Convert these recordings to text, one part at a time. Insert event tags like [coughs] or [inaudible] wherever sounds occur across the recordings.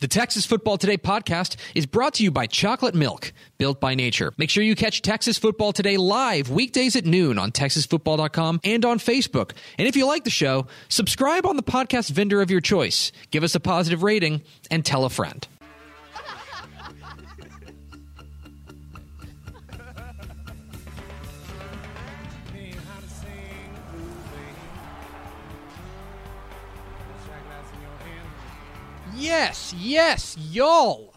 The Texas Football Today podcast is brought to you by Chocolate Milk, built by nature. Make sure you catch Texas Football Today live weekdays at noon on texasfootball.com and on Facebook. And if you like the show, subscribe on the podcast vendor of your choice. Give us a positive rating and tell a friend. Yes, yes, y'all.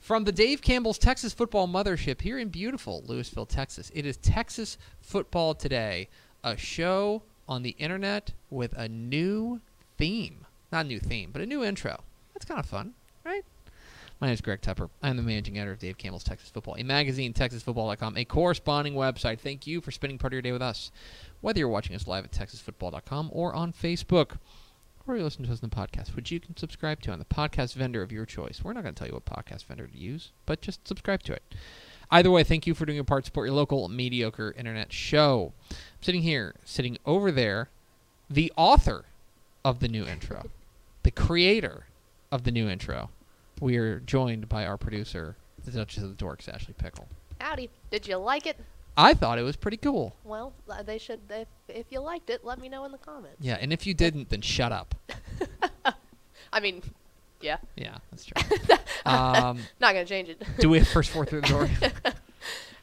From the Dave Campbell's Texas Football Mothership here in beautiful Lewisville, Texas. It is Texas Football Today, a show on the internet with a new theme. Not a new theme, but a new intro. That's kind of fun, right? My name is Greg Tepper. I'm the managing editor of Dave Campbell's Texas Football, a magazine, TexasFootball.com, a corresponding website. Thank you for spending part of your day with us, whether you're watching us live at TexasFootball.com or on Facebook or you listen to us on the podcast, which you can subscribe to on the podcast vendor of your choice. We're not going to tell you what podcast vendor to use, but just subscribe to it. Either way, thank you for doing your part to support your local mediocre internet show. I'm sitting here, sitting over there, the author of the new intro, the creator of the new intro. We are joined by our producer, the Duchess of the Dorks, Ashley Pickle. Howdy. Did you like it? I thought it was pretty cool. Well, uh, they should. If, if you liked it, let me know in the comments. Yeah, and if you didn't, then shut up. [laughs] I mean, yeah. Yeah, that's true. [laughs] um, [laughs] Not gonna change it. do we have first four through the door?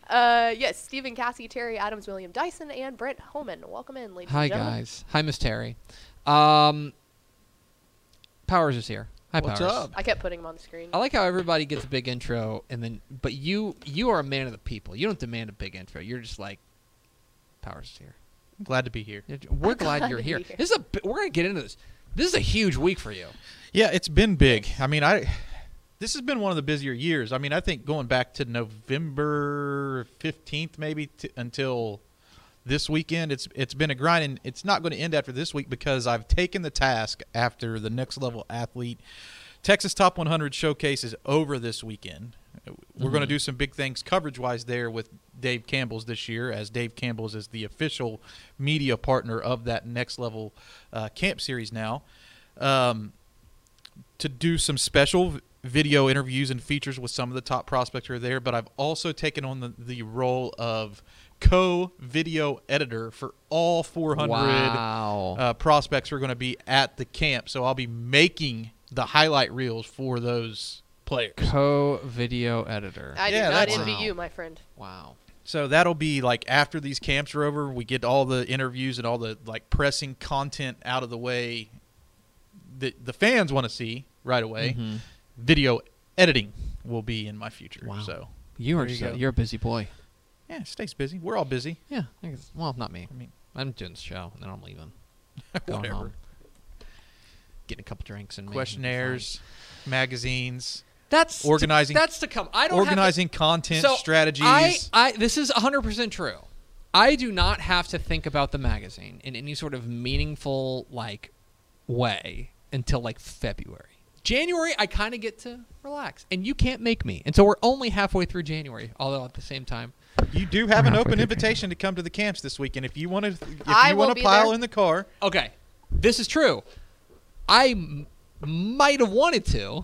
uh, yes. Stephen Cassie, Terry Adams, William Dyson, and Brent Homan. Welcome in, ladies Hi and gentlemen. guys. Hi Miss Terry. Um, Powers is here. Hi What's Powers. up? I kept putting him on the screen. I like how everybody gets a big intro and then but you you are a man of the people. You don't demand a big intro. You're just like Powers is here. Glad to be here. We're [laughs] glad glad you're here. here. This is a we're going to get into this. This is a huge week for you. Yeah, it's been big. I mean, I this has been one of the busier years. I mean, I think going back to November 15th maybe t- until this weekend, it's it's been a grind and it's not going to end after this week because I've taken the task after the next level athlete Texas Top 100 showcase is over this weekend. We're going to do some big things coverage wise there with Dave Campbell's this year, as Dave Campbell's is the official media partner of that next level uh, camp series now. Um, to do some special video interviews and features with some of the top prospects who are there, but I've also taken on the, the role of co video editor for all 400 Wow. uh, prospects who are going to be at the camp. So I'll be making the highlight reels for those players. Co video editor. I Yeah, do not that's- envy Wow. you, my friend. wow. So that'll be like after these camps are over, we get all the interviews and all the like pressing content out of the way that the fans want to see right away. Mhm. Video editing will be in my future. Wow. So You are you just you're a busy boy. Yeah, stays busy. We're all busy. Yeah. I guess, well, not me. I mean, I'm doing the show and then I'm leaving. [laughs] Going whatever. home. Getting a couple drinks and making Questionnaires, magazines. That's to- organizing- that's to come. I don't have to- organizing content so strategies. I, I this is 100% true. I do not have to think about the magazine in any sort of meaningful like way until like February. January I kind of get to relax and you can't make me. And so we're only halfway through January, although at the same time you do have an open invitation to come to the camps this weekend. If you want to, if I you will want be to pile there. in the car, Okay. This is true. I m- might have wanted to,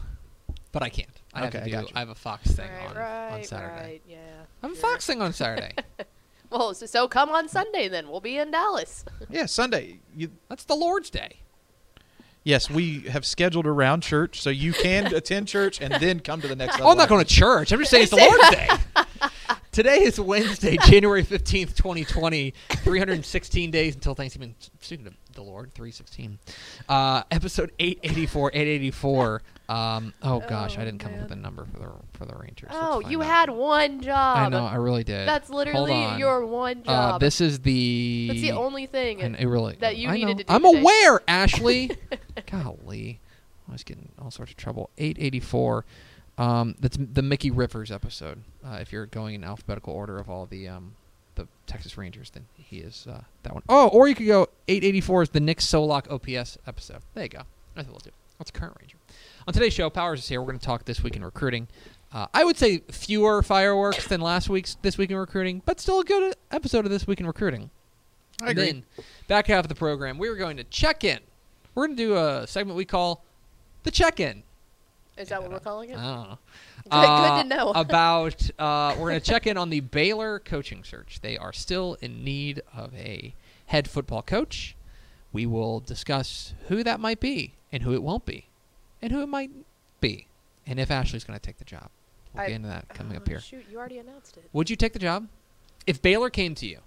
but I can't. I have Okay, to I do got you. I have a Fox thing right, on, right, on Saturday. right. Yeah. I have a sure. Fox thing on Saturday. [laughs] Well, so, so come on Sunday then. We'll be in Dallas. [laughs] yeah, Sunday. You, That's the Lord's Day. yes, we have scheduled around church, so you can [laughs] attend church and then come to the next level. Oh, I'm not going to church. I'm just saying it's the Lord's Day. Today is Wednesday, [laughs] January 15th, 2020. 316 days until Thanksgiving. Speaking of the Lord, 316. Uh, episode 884, 884. Um, oh gosh, Oh, I didn't come up with a number for the for the Rangers. Oh, you out. had one job. I know, I really did. That's literally on. your one Uh, job. this is the. That's the only thing. And it really that you I needed know. to do I'm today. aware, Ashley. [laughs] Golly, I was getting all sorts of trouble. 884. Um, that's the Mickey Rivers episode. Uh, if you're going in alphabetical order of all the um, the Texas Rangers, then he is uh, that one. Oh, or you could go 884 is the Nick Solak OPS episode. There you go. That's what we'll do. That's current Ranger. On today's show, Powers is here. We're going to talk this week in recruiting. Uh, I would say fewer fireworks than last week's this week in recruiting, but still a good episode of this week in recruiting. I And agree. then, back half of the program, we were going to check in. We're going to do a segment we call the check in. Is that what we're calling it? I don't know. Good- Uh, good to know. [laughs] about uh, we're going to check in on the Baylor coaching search. They are still in need of a head football coach. We will discuss who that might be and who it won't be, and who it might be, and if Ashley's going to take the job. We'll I- get into that coming up Oh, here. Shoot, you already announced it. Would you take the job if Baylor came to you?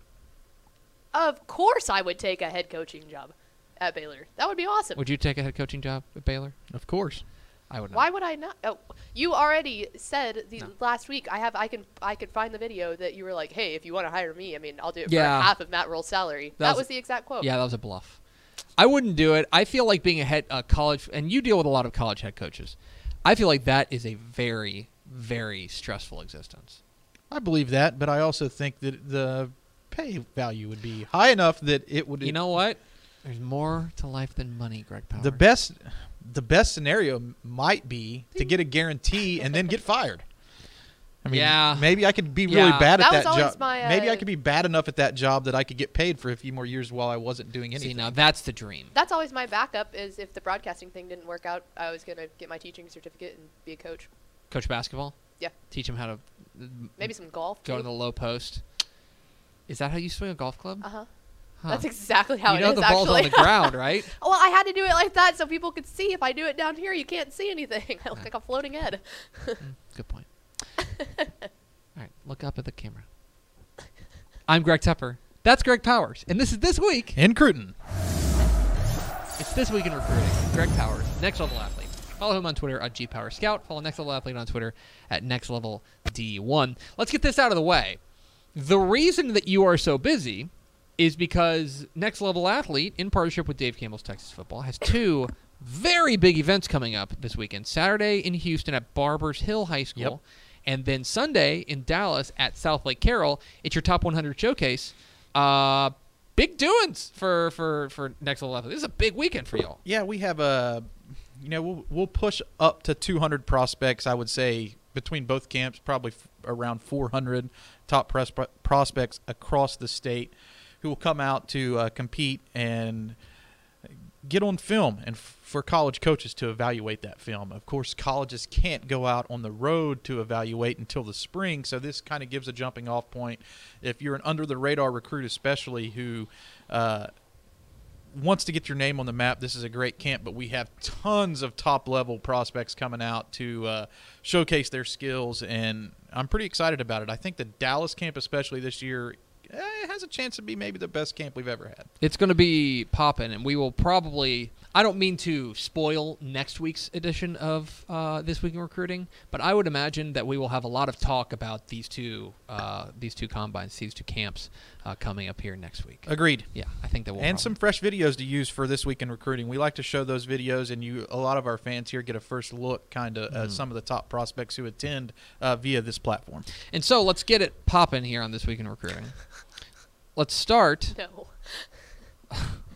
Of course, I would take a head coaching job at Baylor. That would be awesome. Would you take a head coaching job at Baylor? Of course. I would not. Why would I not? Oh, you already said the No. last week. I have. I can. I could find the video that you were like, "Hey, if you want to hire me, I mean, I'll do it Yeah. for half of Matt Rhule's salary." That That, was- was, the exact quote. Yeah, that was a bluff. I wouldn't do it. I feel like being a head a college, and you deal with a lot of college head coaches. I feel like that is a very, very stressful existence. I believe that, but I also think that the pay value would be high enough that it would. You know what? There's more to life than money, Greg Powers. the best, the best scenario might be to get a guarantee and then get fired. I mean, Yeah. maybe I could be really Yeah. bad at That that job. my, maybe I uh, could be bad enough at that job that I could get paid for a few more years while I wasn't doing anything. See, now that's the dream. That's always my backup. Is if the broadcasting thing didn't work out, I was gonna get my teaching certificate and be a coach. Coach basketball. Yeah. Teach him how to uh, Maybe some golf. go to the low post. Is that how you swing a golf club? Uh huh. That's exactly how it is. you it know is, the ball's actually. on the ground, right? [laughs] well, I had to do it like that so people could see. If I do it down here, you can't see anything. [laughs] I look like a floating head. Mm, good point. [laughs] All right, look up at the camera. I'm Greg Tepper. That's Greg Powers, and this is this week. in Cruton. It's this week in recruiting. Greg Powers, next level athlete. Follow him on Twitter at gpowerscout. Follow next level athlete on Twitter at next level d1. Let's get this out of the way. The reason that you are so busy is because next level athlete, in partnership with Dave Campbell's Texas Football, has two very big events coming up this weekend. Saturday in Houston at Barbers Hill High School, Yep. and then Sunday in Dallas at Southlake Carroll. It's your top 100 showcase. Uh, big doings for for for next level athlete. This is a big weekend for y'all. Yeah, we have a, you know, we'll, we'll push up to 200 prospects. I would say between both camps, probably f- around 400 top pres- prospects across the state, who will come out to uh, compete and get on film and f- for college coaches to evaluate that film. Of course, colleges can't go out on the road to evaluate until the spring, so this kind of gives a jumping off point. If you're an under the radar recruit, especially who uh, wants to get your name on the map, this is a great camp. But we have tons of top level prospects coming out to uh, showcase their skills, and I'm pretty excited about it. I think the Dallas camp, especially this year, eh, it has a chance to be maybe the best camp we've ever had. It's going to be popping, and we will probably. I don't mean to spoil next week's edition of uh, this week in recruiting, but I would imagine that we will have a lot of talk about these two, uh, these two combines, these two camps uh, coming up here next week. Agreed. Yeah, I think that will. and some fresh videos to use for this week in recruiting. We like to show those videos, and you a lot of our fans here get a first look, kind of Mhm. some of the top prospects who attend uh, via this platform. And so let's get it popping here on this week in recruiting. [laughs] let's start. No.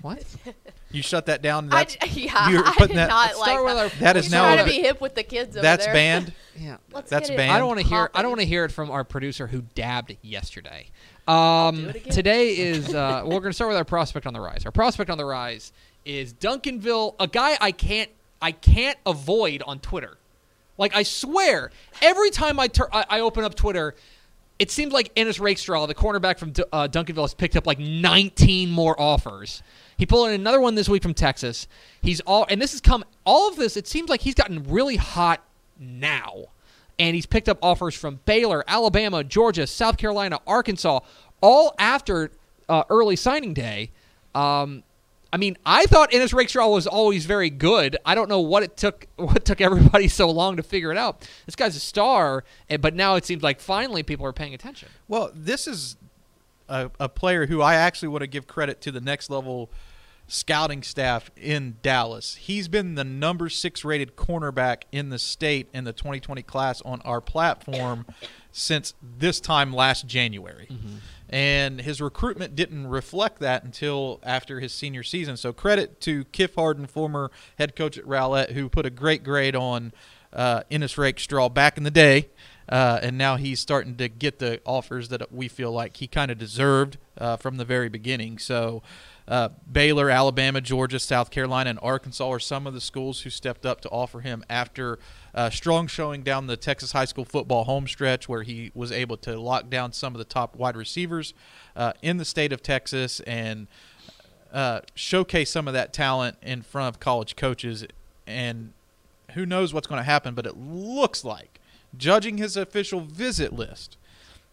What? [laughs] You shut that down. That's, d- [laughs] yeah, you're [laughs] I did that- not Let's like start with that. our. That is He's now trying a- to be hip with the kids over that's there. banned. Yeah. Let's That's get it banned. I don't want to hear. I poppin'. don't want to hear it from our producer who dabbed yesterday. Um, it again. today is uh, we're going to start with our prospect on the rise. Our prospect on the rise is Duncanville, a guy I can't I can't avoid on Twitter. Like I swear, every time I tur- I, I open up Twitter, it seems like Ennis Rakestraw, the cornerback from D- uh, Duncanville, has picked up like 19 more offers. He pulled in another one this week from Texas. He's all, and this has come. All of this, it seems like he's gotten really hot now. and he's picked up offers from Baylor, Alabama, Georgia, South Carolina, Arkansas, all after uh, early signing day. Um, I mean, I thought Ennis Rakestraw was always very good. I don't know what it took [laughs] what took everybody so long to figure it out. This guy's a star, but now it seems like finally people are paying attention. Well, this is a, a player who I actually want to give credit to the next level scouting staff in Dallas. He's been the number six rated cornerback in the state in the 2020 class on our platform since this time last January. And his recruitment didn't reflect that until after his senior season. So credit to Kiff Harden, former head coach at Rowlett, who put a great grade on uh, Ennis Rakestraw back in the day. Uh, and now he's starting to get the offers that we feel like he kind of deserved uh, from the very beginning. So, uh, Baylor, Alabama, Georgia, South Carolina, and Arkansas are some of the schools who stepped up to offer him after uh, strong showing down the Texas high school football home stretch, where he was able to lock down some of the top wide receivers uh, in the state of Texas and uh, showcase some of that talent in front of college coaches. And who knows what's going to happen, but it looks like, judging his official visit list,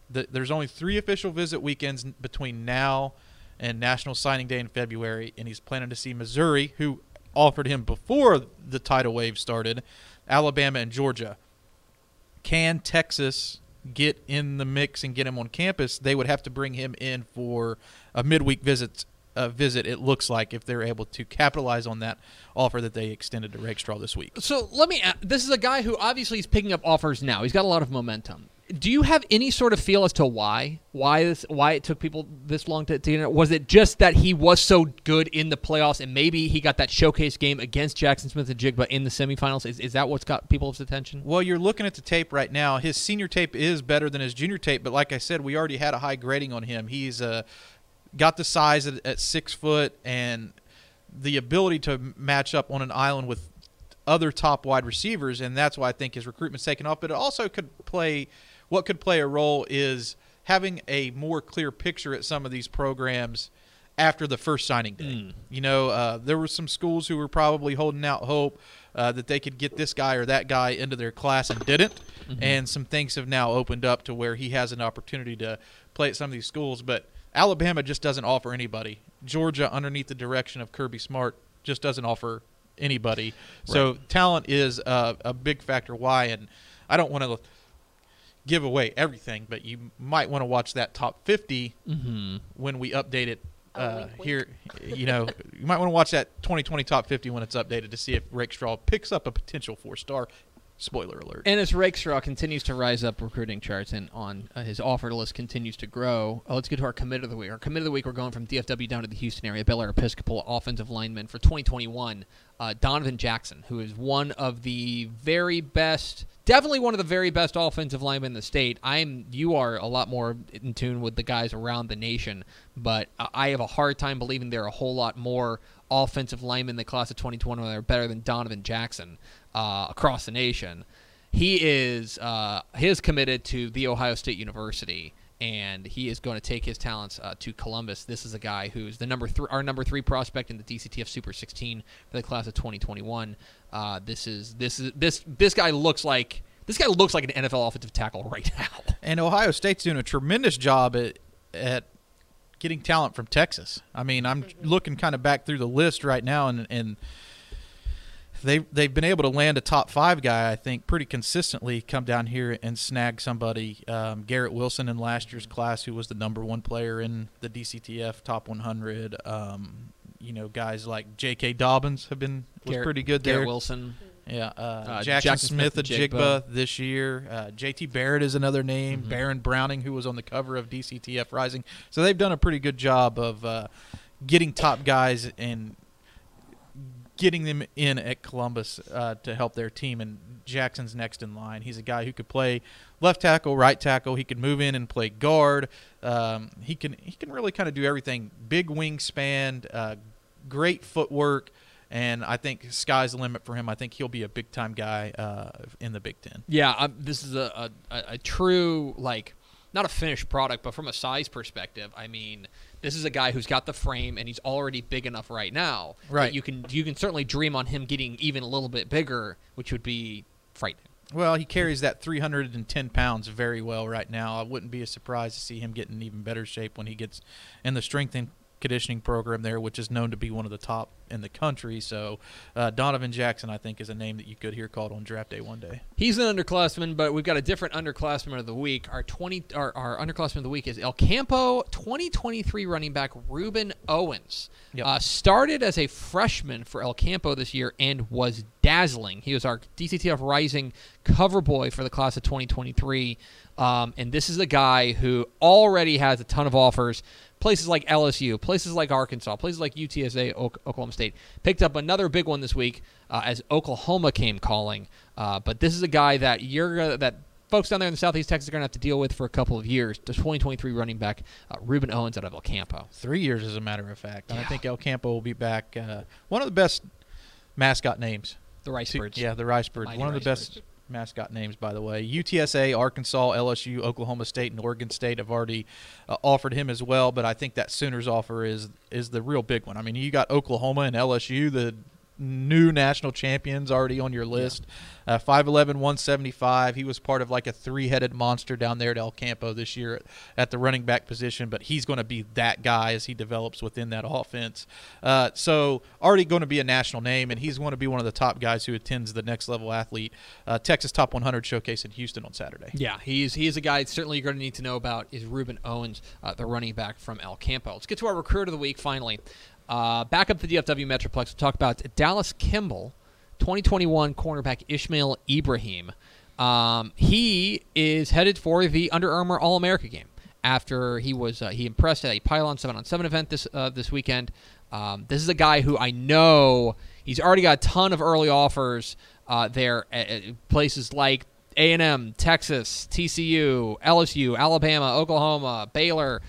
that there's only three official visit weekends between now and National Signing Day in February, and he's planning to see Missouri, who offered him before the tidal wave started, Alabama and Georgia. Can Texas get in the mix and get him on campus? They would have to bring him in for a midweek visit. Uh, visit it looks like if they're able to capitalize on that offer that they extended to Rakestraw this week. So let me. a- This is a guy who obviously is picking up offers now. He's got a lot of momentum. Do you have any sort of feel as to why? Why this? Why it took people this long to, to get it? Was it just that he was so good in the playoffs, and maybe he got that showcase game against Jackson Smith and Jigba in the semifinals? Is, is that what's got people's attention? Well, you're looking at the tape right now. His senior tape is better than his junior tape, but like I said, we already had a high grading on him. He's uh, got the size at, at six foot and the ability to match up on an island with other top wide receivers, and that's why I think his recruitment's taken off. But it also could play what could play a role is having a more clear picture at some of these programs after the first signing day. Mm. You know, uh, there were some schools who were probably holding out hope uh, that they could get this guy or that guy into their class and didn't. And some things have now opened up to where he has an opportunity to play at some of these schools. But Alabama just doesn't offer anybody. Georgia, underneath the direction of Kirby Smart, just doesn't offer anybody. So talent is uh, a big factor. Why? And I don't want to give away everything, but you might want to watch that top 50 Mm-hmm. when we update it Oh, uh, wink, wink. here. [laughs] You know, you might want to watch that 2020 top 50 when it's updated to see if Rakestraw picks up a potential four star. Spoiler alert. And Ennis Rakestraw continues to rise up recruiting charts, and on uh, his offer list continues to grow. Oh, let's get to our commit of the week. Our commit of the week, we're going from DFW down to the Houston area. Bellaire Episcopal offensive lineman for 2021, uh, Donovan Jackson, who is one of the very best, definitely one of the very best offensive linemen in the state. I'm, you are a lot more in tune with the guys around the nation, but I have a hard time believing there are a whole lot more offensive linemen in the class of 2021 that are better than Donovan Jackson uh, across the nation. He is uh, he is committed to the Ohio State University, and he is going to take his talents uh, to Columbus. This is a guy who's the number three, our number three prospect in the DCTF Super 16 for the class of 2021. Uh, this is this is this this guy looks like this guy looks like an NFL offensive tackle [laughs] right now. And Ohio State's doing a tremendous job at, at getting talent from Texas. I mean, I'm looking kind of back through the list right now, and, and they they've been able to land a top five guy, I think, pretty consistently. Come down here and snag somebody. Um, Garrett Wilson in last year's class, who was the number one player in the DCTF top 100. Um, you know, guys like J.K. Dobbins have been was Garrett- pretty good Garrett there. Wilson. Yeah, uh, Uh, Jackson, Jackson Smith, Smith of Jigba, Jigba. this year. Uh, JT Barrett is another name. Mhm. Baron Browning, who was on the cover of DCTF Rising. So they've done a pretty good job of uh, getting top guys and getting them in at Columbus uh, to help their team. And Jackson's next in line. He's a guy who could play left tackle, right tackle. He could move in and play guard. Um, he can he can really kind of do everything. Big wingspan, uh, great footwork. And I think sky's the limit for him. I think he'll be a big time guy uh, in the Big Ten. Yeah, um, this is a, a, a true like not a finished product, but from a size perspective, I mean, this is a guy who's got the frame and he's already big enough right now. Right. You can you can certainly dream on him getting even a little bit bigger, which would be frightening. Well, he carries that 310 pounds very well right now. I wouldn't be surprised to see him get in even better shape when he gets in the strength and conditioning program there, which is known to be one of the top in the country. So, uh, Donovan Jackson, I think, is a name that you could hear called on draft day one day. He's an underclassman, but we've got a different underclassman of the week. Our twenty, our, our underclassman of the week is El Campo 2023 running back Ruben Owens. Yep. Uh, started as a freshman for El Campo this year and was dazzling. He was our DCTF Rising cover boy for the class of 2023. Um, and this is a guy who already has a ton of offers. Places like LSU, places like Arkansas, places like UTSA, o- Oklahoma State. Picked up another big one this week uh, as Oklahoma came calling. Uh, but this is a guy that you're that folks down there in the Southeast Texas are going to have to deal with for a couple of years. The 2023 running back uh, Ruben Owens out of El Campo. Three years, as a matter of fact. And I think El Campo will be back. Uh, one of the best mascot names. The Rice Birds. Yeah, the Rice Birds. Mighty One of the best Birds. Mascot names, by the way. UTSA, Arkansas, LSU, Oklahoma State, and Oregon State have already uh, offered him as well. But I think that Sooners offer is is the real big one. I mean, you got Oklahoma and LSU, the new national champions already on your list. Uh, 5'11", 175. He was part of like a three-headed monster down there at El Campo this year at the running back position, but he's going to be that guy as he develops within that offense. Uh, so already going to be a national name, and he's going to be one of the top guys who attends the next level athlete uh, Texas Top 100 showcase in Houston on Saturday. Yeah, he's he is a guy certainly you're going to need to know about is Ruben Owens, uh, the running back from El Campo. Let's get to our recruit of the week finally. Uh, back up to the DFW Metroplex. We'll talk about Dallas Kimball, 2021 cornerback Ishmael Ibrahim. Um, he is headed for the Under Armour All America game after he was uh, he impressed at a pylon seven on seven event this uh, this weekend. Um, this is a guy who I know he's already got a ton of early offers uh, there at, at places like A&M, Texas, TCU, LSU, Alabama, Oklahoma, Baylor.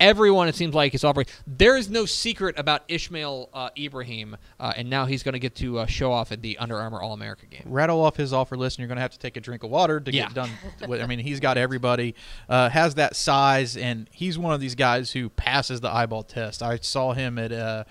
Everyone, it seems like, is offering. There is no secret about Ishmael uh, Ibrahim, uh, and now he's going to get to uh, show off at the Under Armour All America game. rattle off his offer list, and you're going to have to take a drink of water to Yeah. get done. with, I mean, he's got everybody, uh, has that size, and he's one of these guys who passes the eyeball test. I saw him at uh,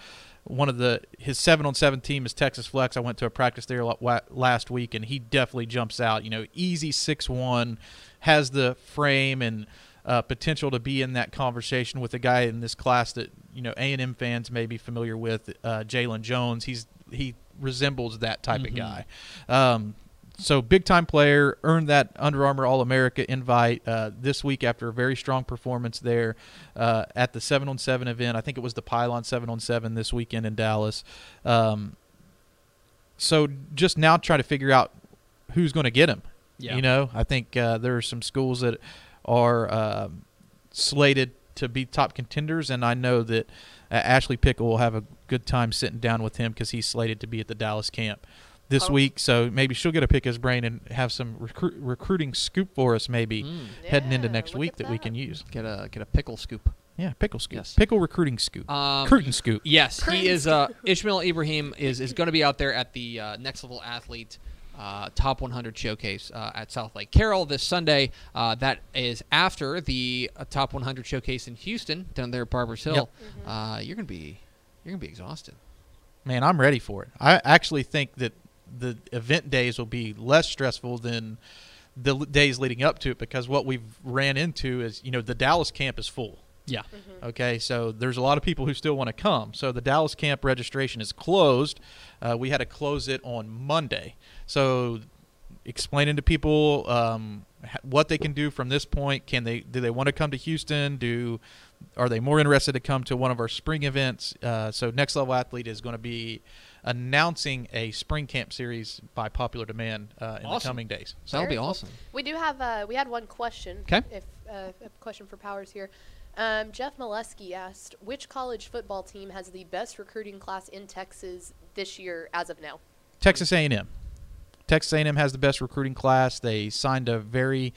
one of the his seven on seven team is Texas Flex. I went to a practice there last week, and he definitely jumps out. You know, easy six one, has the frame and. Uh, potential to be in that conversation with a guy in this class that you know A and M fans may be familiar with, uh, Jalen Jones. He's he resembles that type Mhm. of guy. Um, so big time player earned that Under Armour All America invite uh, this week after a very strong performance there uh, at the seven on seven event. I think it was the Pylon seven on seven this weekend in Dallas. Um, so just now trying to figure out who's going to get him. Yeah. You know, I think uh, there are some schools that are um, slated to be top contenders, and I know that uh, Ashley Pickle will have a good time sitting down with him because he's slated to be at the Dallas camp this Oh. week. So maybe she'll get to pick his brain and have some recruit, recruiting scoop for us, maybe Mm. heading into next week at that, we can use. Get a get a pickle scoop. Yeah, pickle scoop, Yes. pickle recruiting scoop, Um, curtain scoop. Yes, Curtain he is. Uh, Ishmael Ibrahim is is going to be out there at the uh, Next Level Athlete uh, Top 100 Showcase uh, at Southlake Carroll this Sunday. Uh, that is after the uh, Top 100 Showcase in Houston down there at Barbers Hill. Yep. Uh, you're gonna be you're gonna be exhausted. Man, I'm ready for it. I actually think that the event days will be less stressful than the l- days leading up to it because what we've ran into is, you know, the Dallas camp is full. Yeah. Okay, so there's a lot of people who still want to come. So the Dallas camp registration is closed. Uh, we had to close it on Monday. So explaining to people um, what they can do from this point. Can they do they want to come to Houston? Do are they more interested to come to one of our spring events? Uh, so Next Level Athlete is going to be announcing a spring camp series by popular demand uh, in the coming days. That'll be awesome. We do have uh, we had one question. 'Kay. If uh, a question for Powers here. Um, Jeff Molesky asked, which college football team has the best recruiting class in Texas this year as of now? Texas A&M. Texas A&M has the best recruiting class. They signed a very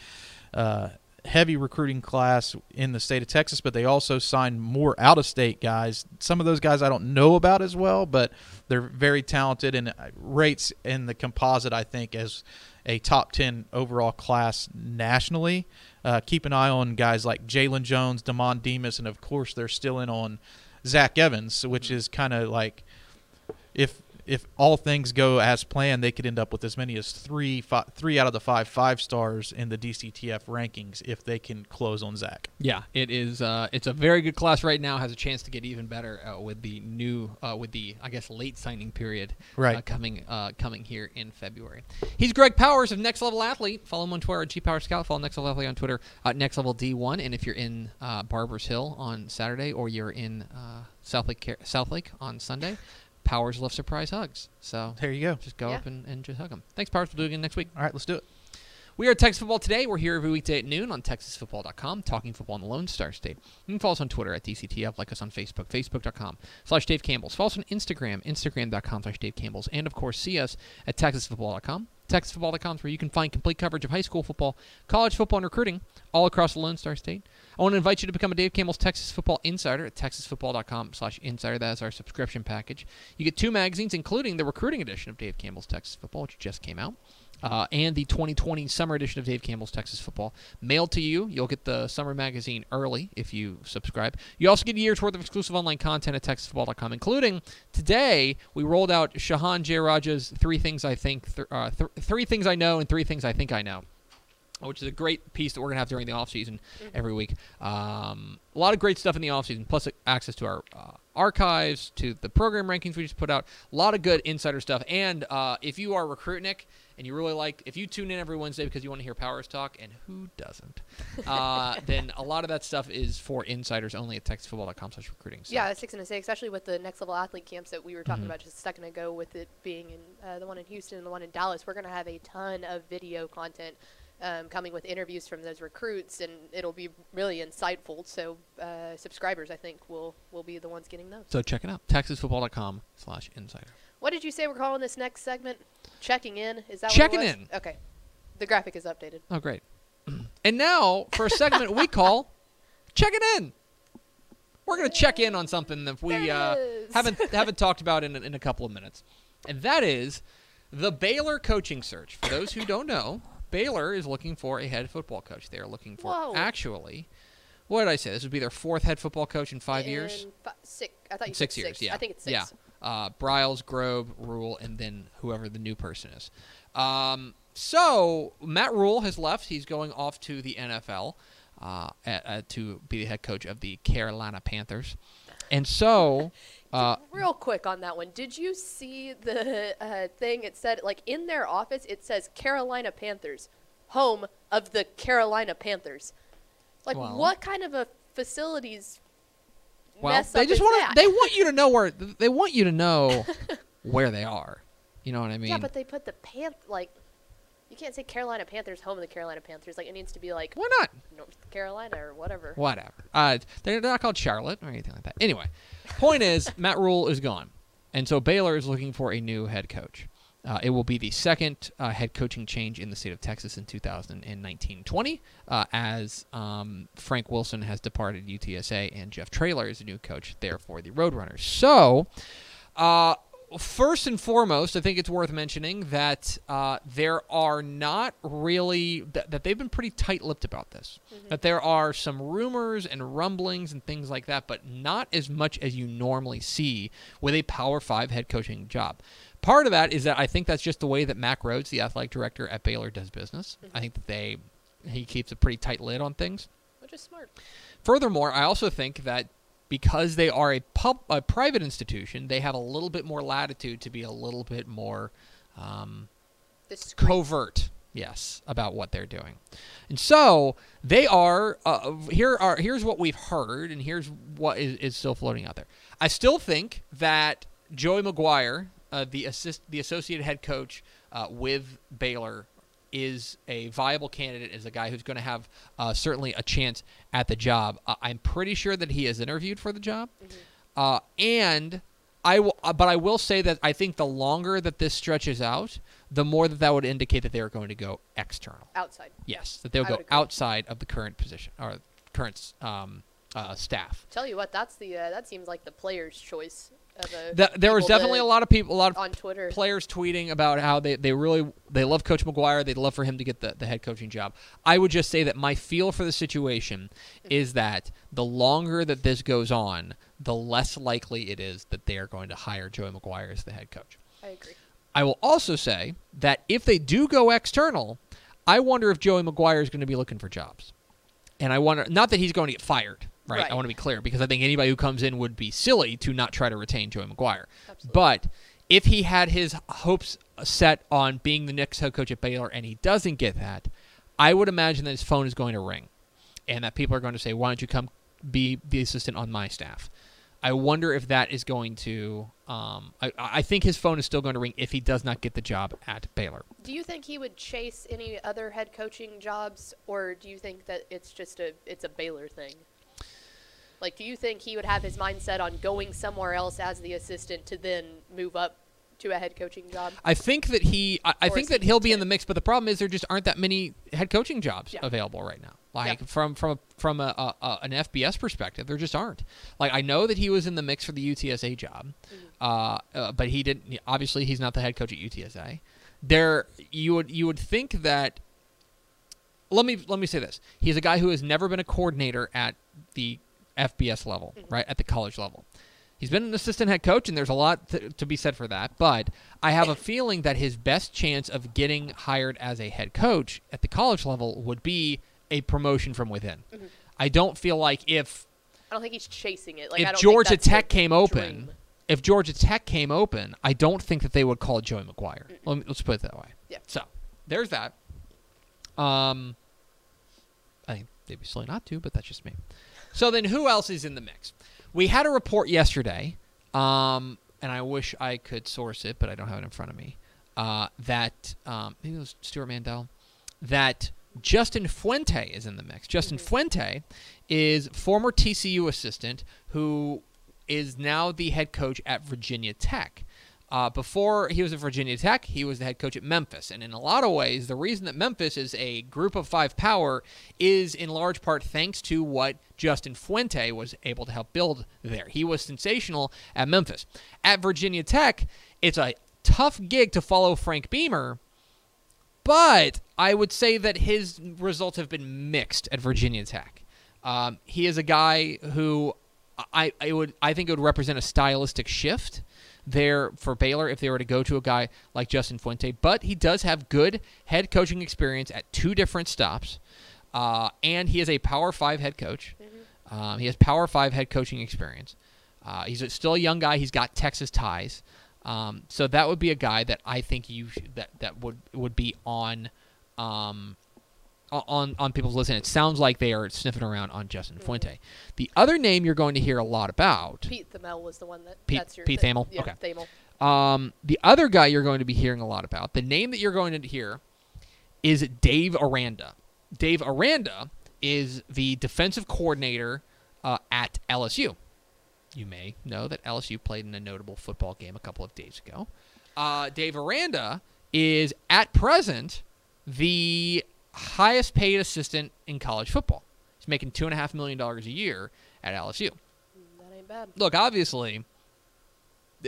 uh, heavy recruiting class in the state of Texas, but they also signed more out-of-state guys. Some of those guys I don't know about as well, but they're very talented and uh, rates in the composite. I think as a top 10 overall class nationally. Uh, keep an eye on guys like Jalen Jones, Demond Demas, and of course they're still in on Zach Evans, which is kind of like if if all things go as planned, they could end up with as many as three three out of the five five stars in the DCTF rankings if they can close on Zach. Yeah, it is. Uh, it's a very good class right now. Has a chance to get even better uh, with the new, uh, with the I guess late signing period Right. uh, coming uh, coming here in February. He's Greg Powers of Next Level Athlete. Follow him on Twitter at G Power Scout. Follow Next Level Athlete on Twitter at Next Level D1. And if you're in uh, Barbers Hill on Saturday or you're in uh, Southlake Car- Southlake on Sunday, Powers love surprise hugs. So There you go. just go Yeah. up and, and just hug them. Thanks, Powers. We'll do it again next week. All right, let's do it. We are Texas Football Today. We're here every weekday at noon on TexasFootball.com, talking football in the Lone Star State. You can follow us on Twitter at DCTF, like us on Facebook, Facebook.com slash Dave Campbell's. Follow us on Instagram, Instagram.com slash Dave Campbell's. And, of course, see us at TexasFootball.com. TexasFootball.com is where you can find complete coverage of high school football, college football, and recruiting all across the Lone Star State. I want to invite you to become a Dave Campbell's Texas Football Insider at TexasFootball.com slash insider. That is our subscription package. You get two magazines, including the recruiting edition of Dave Campbell's Texas Football, which just came out uh, and the 2020 summer edition of Dave Campbell's Texas Football mailed to you. You'll get the summer magazine early if you subscribe. You also get a year's worth of exclusive online content at TexasFootball.com, including today we rolled out Shehan Jeyarajah's three things I think, th- uh, th- three things I know, and three things I think I know which is a great piece that we're going to have during the offseason every week. Um, a lot of great stuff in the offseason, plus access to our uh, archives, to the program rankings we just put out. A lot of good insider stuff. And uh, if you are recruitnik and you really like, if you tune in every Wednesday because you want to hear Powers talk, and who doesn't, uh, [laughs] then a lot of that stuff is for insiders only at texasfootball.com slash recruiting. So- Yeah, six and a six, especially with the next level athlete camps that we were talking Mhm. about just a second ago, with it being in uh, the one in Houston and the one in Dallas. We're going to have a ton of video content um, coming with interviews from those recruits, and it'll be really insightful. So uh, subscribers, I think, will will be the ones getting those. So check it out. texasfootball.com slash insider. What did you say we're calling this next segment? Checking in? Is that Checking what it was? in. Okay, the graphic is updated. Oh, great. [clears throat] and now for a segment we call Check It In. We're going to check in on something that we uh, haven't [laughs] haven't talked about in, in a couple of minutes. And that is the Baylor coaching search. For those who don't know, Baylor is looking for a head football coach. They are looking for Whoa. actually, what did I say? This would be their fourth head football coach in five years? In fi- six. I thought you six years, six. yeah. I think it's six. Yeah. Uh, Briles, Grobe, Rhule, and then whoever the new person is. Um, so Matt Rhule has left. He's going off to the NFL uh, at, uh, to be the head coach of the Carolina Panthers. And so, [laughs] uh, Real quick on that one, did you see the uh, thing? It said like in their office, it says Carolina Panthers, home of the Carolina Panthers. Like, Well- what kind of a facilities well, mess they just want they want you to know where [laughs] they want you to know [laughs] where they are. You know what I mean? yeah, but they put the Panth like. You can't say Carolina Panthers, home of the Carolina Panthers. Like it needs to be like Why not? North Carolina or whatever. Whatever. Uh, they're not called Charlotte or anything like that. Anyway, point is [laughs] Matt Rhule is gone, and so Baylor is looking for a new head coach. Uh, it will be the second uh, head coaching change in the state of Texas in 2019-20, uh, as um, Frank Wilson has departed UTSA and Jeff Traylor is the new coach there for the Roadrunners. So, uh, first and foremost, I think it's worth mentioning that uh, there are not really that, that they've been pretty tight-lipped about this. That there are some rumors and rumblings and things like that, but not as much as you normally see with a Power Five head coaching job. Part of that is that I think that's just the way that Mack Rhoades, the athletic director at Baylor, does business. I think that they he keeps a pretty tight lid on things. Which is smart. Furthermore, I also think that because they are a pub, a private institution, they have a little bit more latitude to be a little bit more um, covert, yes, about what they're doing. And so they are. Uh, here are here's what we've heard, and here's what is, is still floating out there. I still think that Joey McGuire, uh, the assist, the associate head coach uh, with Baylor, is a viable candidate is a guy who's going to have uh, certainly a chance at the job. Uh, I'm pretty sure that he has interviewed for the job, uh, and I will. Uh, but I will say that I think the longer that this stretches out, the more that that would indicate that they are going to go external. outside. Yes, that they'll I go outside of the current position or current um, uh, staff. Tell you what, that's the uh, that seems like the player's choice of a. Th- there was definitely that- a lot of people, a lot of on Twitter. players tweeting about how they, they really they love Coach McGuire. They'd love for him to get the, the head coaching job. I would just say that my feel for the situation mm-hmm. is that the longer that this goes on, the less likely it is that they are going to hire Joey McGuire as the head coach. I agree. I will also say that if they do go external, I wonder if Joey McGuire is going to be looking for jobs. And I wonder, not that he's going to get fired, right? Right. I want to be clear because I think anybody who comes in would be silly to not try to retain Joey McGuire. Absolutely. But if he had his hopes set on being the next head coach at Baylor and he doesn't get that, I would imagine that his phone is going to ring and that people are going to say, why don't you come be the assistant on my staff? I wonder if that is going to. Um, I, I think his phone is still going to ring if he does not get the job at Baylor. Do you think he would chase any other head coaching jobs, or do you think that it's just a it's a Baylor thing? Like, do you think he would have his mindset on going somewhere else as the assistant to then move up to a head coaching job? I think that he, I, I think that he'll be in the mix, but the problem is there just aren't that many head coaching jobs Yeah. available right now. Like Yeah. from from from a, a, a, an FBS perspective, there just aren't. Like I know that he was in the mix for the UTSA job, Mm-hmm. uh, uh, but he didn't. Obviously, he's not the head coach at UTSA. There, you would you would think that. Let me let me say this: he's a guy who has never been a coordinator at the FBS level, Mm-hmm. right at the college level. He's been an assistant head coach, and there's a lot to, to be said for that. But I have a [coughs] feeling that his best chance of getting hired as a head coach at the college level would be a promotion from within. Mm-hmm. I don't feel like if I don't think he's chasing it. Like, I if Georgia Tech came open, dream. if Georgia Tech came open, I don't think that they would call Joey McGuire. Let me, let's put it that way. Yeah. So there's that. Um, I think they'd be silly not to, but that's just me. So then, who else is in the mix? We had a report yesterday, um, and I wish I could source it, but I don't have it in front of me. Uh, that um, maybe it was Stewart Mandel. That Justin Fuente is in the mix. Justin Fuente is former TCU assistant who is now the head coach at Virginia Tech. Uh, before he was at Virginia Tech, he was the head coach at Memphis. And in a lot of ways, the reason that Memphis is a group of five power is in large part thanks to what Justin Fuente was able to help build there. He was sensational at Memphis. At Virginia Tech, it's a tough gig to follow Frank Beamer, but I would say that his results have been mixed at Virginia Tech. Um, he is a guy who I, I would I think it would represent a stylistic shift there for Baylor if they were to go to a guy like Justin Fuente. But he does have good head coaching experience at two different stops, uh, and he is a Power Five head coach. Um, he has Power Five head coaching experience. Uh, he's a, still a young guy. He's got Texas ties. Um, so that would be a guy that I think you sh- that that would would be on um, on on people's list. And it sounds like they are sniffing around on Justin Fuente. The other name you're going to hear a lot about. Pete Thamel was the one that. Pete- that's your Pete thing. Thamel? Yeah, Okay. Thamel. Um, the other guy you're going to be hearing a lot about, the name that you're going to hear, is Dave Aranda. Dave Aranda is the defensive coordinator uh, at LSU. You may know that LSU played in a notable football game a couple of days ago. Uh, Dave Aranda is at present the highest paid assistant in college football. He's making two and a half million dollars a year at LSU That ain't bad. look, obviously,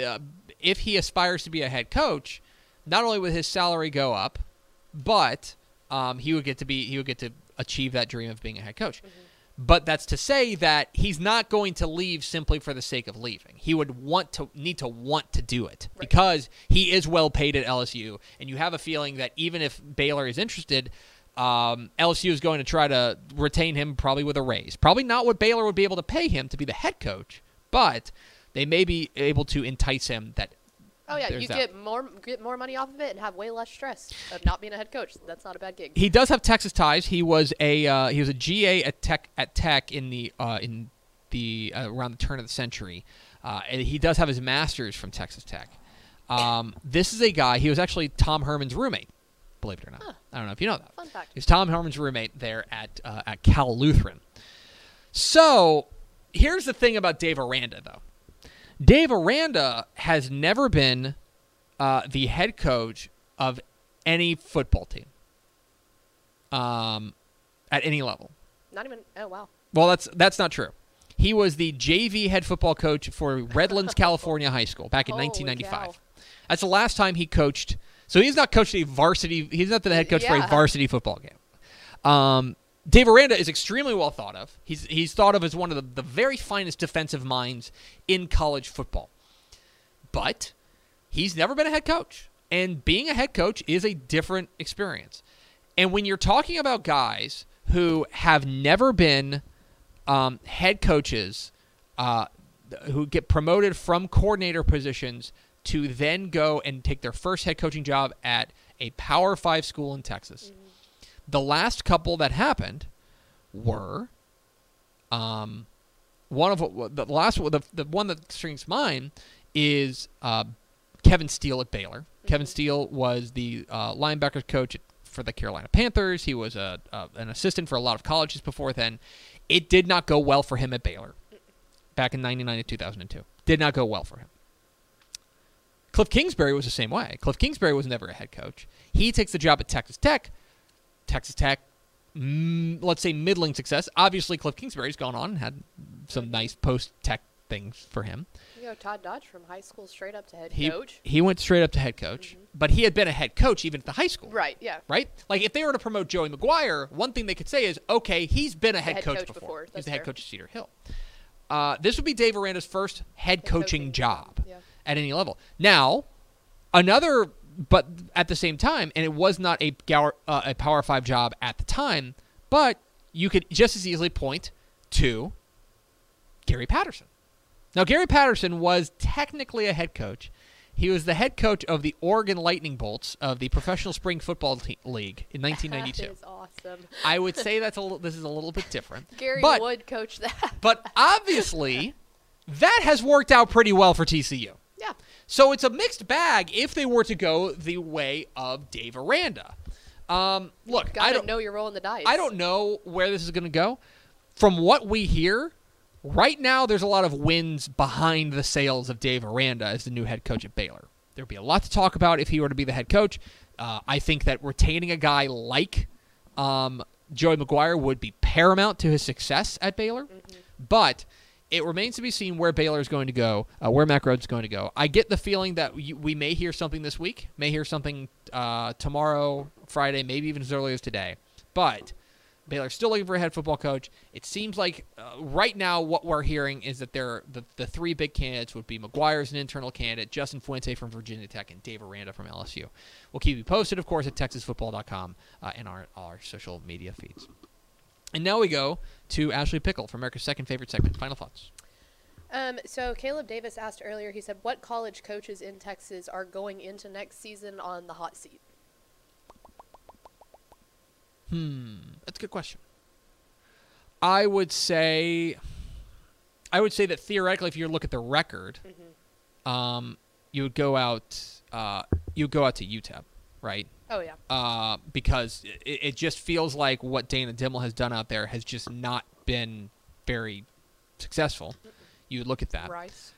uh, if he aspires to be a head coach, not only would his salary go up, but um, he would get to be he would get to achieve that dream of being a head coach. But that's to say that he's not going to leave simply for the sake of leaving. He would want to need to want to do it Right. because he is well paid at LSU, and you have a feeling that even if Baylor is interested, um, LSU is going to try to retain him probably with a raise. Probably not what Baylor would be able to pay him to be the head coach, but they may be able to entice him that Oh yeah, you that. get more get more money off of it and have way less stress of not being a head coach. That's not a bad gig. he does have Texas ties. He was a uh, he was a GA at Tech at Tech in the uh, in the uh, around the turn of the century, uh, and he does have his master's from Texas Tech. Um, this is a guy. He was actually Tom Herman's roommate. Believe it or not, Huh. I don't know if you know that. Fun fact. He's Tom Herman's roommate there at uh, at Cal Lutheran. So here's the thing about Dave Aranda, though. Dave Aranda has never been uh, the head coach of any football team um, at any level. Not even. Oh wow. Well, that's that's not true. He was the JV head football coach for Redlands, [laughs] California High School back in Holy 1995. cow. That's the last time he coached. So he's not coached a varsity. He's not the head coach for a varsity football game. Um, Dave Aranda is extremely well thought of. He's he's thought of as one of the, the very finest defensive minds in college football. But he's never been a head coach. And being a head coach is a different experience. And when you're talking about guys who have never been um, head coaches, uh, who get promoted from coordinator positions to then go and take their first head coaching job at a Power Five school in Texas, the last couple that happened were um, one of the last one, the, the one that strings mine is uh, Kevin Steele at Baylor. Kevin Steele was the uh, linebackers coach for the Carolina Panthers. He was a, uh, an assistant for a lot of colleges before then. It did not go well for him at Baylor back in 99 and 2002. Did not go well for him. Cliff Kingsbury was the same way. Cliff Kingsbury was never a head coach. He takes the job at Texas Tech. Texas Tech, mm, let's say middling success. Obviously, Cliff Kingsbury's gone on and had some nice post Tech things for him. You know, Todd Dodge from high school straight up to head He coach. he went straight up to head coach, but he had been a head coach even at the high school. Right, yeah. Right? Like if they were to promote Joey McGuire, one thing they could say is, okay, he's been a head, head coach, coach before. before. He's the head coach of Cedar Hill. Uh, this would be Dave Aranda's first head, coaching, coaching job Yeah. At any level. Now, another, but at the same time, and it was not a Gower, uh, a Power Five job at the time, but you could just as easily point to Gary Patterson. Now, Gary Patterson was technically a head coach. He was the head coach of the Oregon Lightning Bolts of the Professional Spring Football Te- League in 1992. [laughs] That is awesome. I would [laughs] say that's a little, this is a little bit different. [laughs] Gary but, would coach that. But obviously, that has worked out pretty well for TCU. Yeah. So it's a mixed bag if they were to go the way of Dave Aranda. Um, look, I Gotta don't know your role in the dice. I don't know where this is going to go. From what we hear, right now there's a lot of wins behind the sails of Dave Aranda as the new head coach at Baylor. There'd be a lot to talk about if he were to be the head coach. Uh, I think that retaining a guy like um, Joey McGuire would be paramount to his success at Baylor. But it remains to be seen where Baylor is going to go, uh, where Mack Rhoades is going to go. I get the feeling that we, may hear something this week, may hear something uh, tomorrow, Friday, maybe even as early as today. But Baylor's still looking for a head football coach. It seems like uh, right now what we're hearing is that they're, the, the three big candidates would be McGuire as an internal candidate, Justin Fuente from Virginia Tech, and Dave Aranda from LSU. We'll keep you posted, of course, at TexasFootball.com uh, and our, our social media feeds. And now we go to Ashley Pickle for America's second favorite segment. Final thoughts. Um, so Caleb Davis asked earlier. He said, "What college coaches in Texas are going into next season on the hot seat?" Hmm, that's a good question. I would say, I would say that theoretically, if you look at the record, um, you would go out, uh, you would go out to UTEP, right? Oh yeah. Uh, because it, it just feels like what Dana Dimel has done out there has just not been very successful. You look at that. Rice.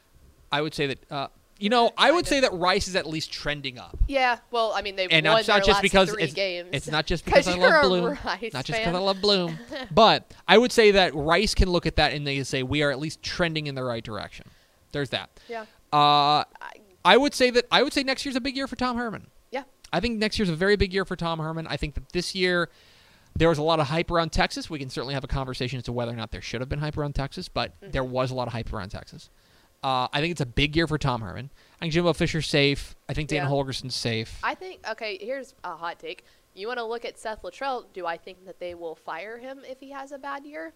I would say that, uh, you know, I would say that Rice is at least trending up. Yeah. Well, I mean, they and won it's not their just last because three it's, games. it's not just 'Cause [laughs] because I love Bloom, Rice not just because I love Bloom, [laughs] but I would say that Rice can look at that and they say we are at least trending in the right direction. There's that. Yeah. Uh, I would say that I would say next year's a big year for Tom Herman. I think next year's a very big year for Tom Herman. I think that this year there was a lot of hype around Texas. We can certainly have a conversation as to whether or not there should have been hype around Texas, but there was a lot of hype around Texas. Uh, I think it's a big year for Tom Herman. I think Jimbo Fisher's safe. I think Dana Yeah. Holgorsen's safe. I think okay. Here's a hot take. You want to look at Seth Littrell? Do I think that they will fire him if he has a bad year?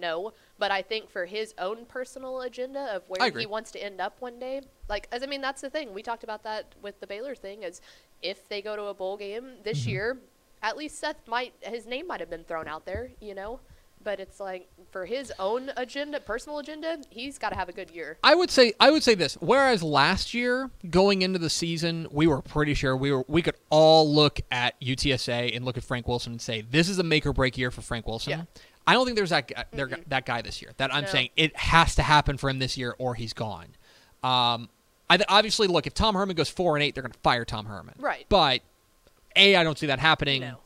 No, but I think for his own personal agenda of where he wants to end up one day, like as I mean that's the thing. We talked about that with the Baylor thing. Is if they go to a bowl game this Mm-hmm. year, at least Seth might his name might have been thrown out there, you know. But it's like for his own agenda, personal agenda, he's got to have a good year. I would say I would say this. Whereas last year, going into the season, we were pretty sure we were we could all look at UTSA and look at Frank Wilson and say this is a make or break year for Frank Wilson. Yeah. I don't think there's that guy, there, that guy this year. That I'm No. saying it has to happen for him this year or he's gone. Um, I th- obviously look if Tom Herman goes four and eight, they're going to fire Tom Herman. Right. But a I don't see that happening. No.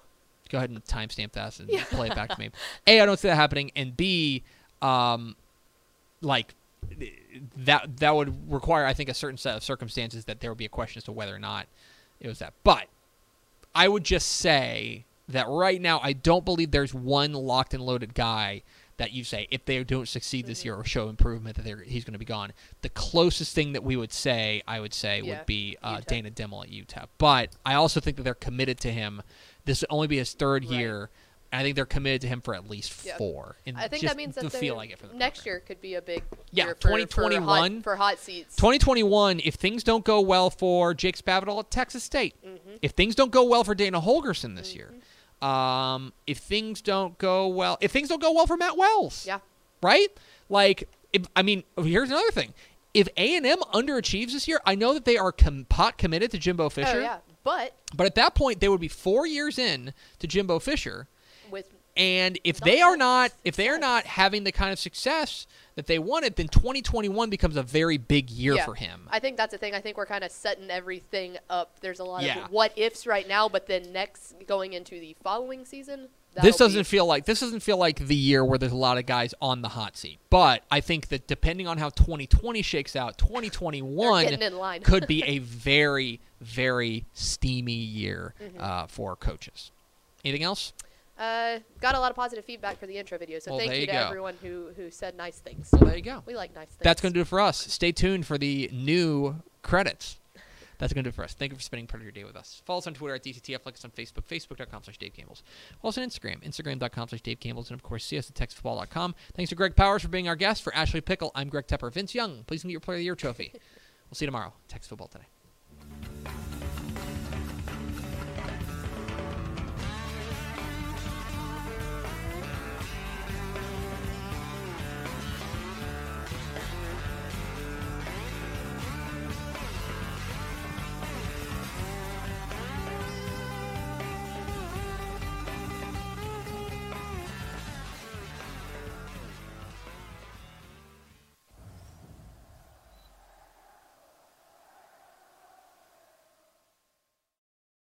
Go ahead and timestamp that and play it back to me. [laughs] A I don't see that happening, and B, um, like that that would require I think a certain set of circumstances that there would be a question as to whether or not it was that. But I would just say that right now I don't believe there's one locked and loaded guy that you say if they don't succeed Mm-hmm. this year or show improvement that they're, he's going to be gone. The closest thing that we would say, I would say, Yeah, would be uh, Dana Dimel at UTEP. But I also think that they're committed to him. This will only be his third Right. year. I think they're committed to him for at least Yeah. four. And I think just that means that feel like it for the next program. year could be a big Yeah, year for, for, 2021. hot, for hot seats. 2021, if things don't go well for Jake Spavital at Texas State, Mm-hmm. if things don't go well for Dana Holgorsen this year, um, if things don't go well, if things don't go well for Matt Wells, yeah, right? Like, if, I mean, here's another thing: if A and M underachieves this year, I know that they are com- pot committed to Jimbo Fisher, oh yeah, but but at that point they would be four years in to Jimbo Fisher, with and if they are not if they are not having the kind of success that they wanted, then 2021 becomes a very big year yeah, for him. I think that's the thing. I think we're kind of setting everything up. There's a lot Yeah. of what ifs right now, but then next going into the following season, this doesn't be- feel like this doesn't feel like the year where there's a lot of guys on the hot seat. But I think that depending on how 2020 shakes out, 2021 getting in line. could be a [laughs] very very steamy year Mm-hmm. uh, for coaches. Anything else? Uh, got a lot of positive feedback for the intro video, so Well, thank you you to go. everyone who who said nice things. Well, there you go. We like nice things. That's going to do it for us. Stay tuned for the new credits. That's going to do it for us. Thank you for spending part of your day with us. Follow us on Twitter at DCTF, like us on Facebook, facebook.com slash Dave Campbells. Follow us on Instagram, instagram.com slash Dave Campbells, and of course, see us at texasfootball.com. Thanks to Greg Powers for being our guest. For Ashley Pickle, I'm Greg Tepper. Vince Young, please meet your Player of the Year trophy. [laughs] we'll see you tomorrow. Text Football today.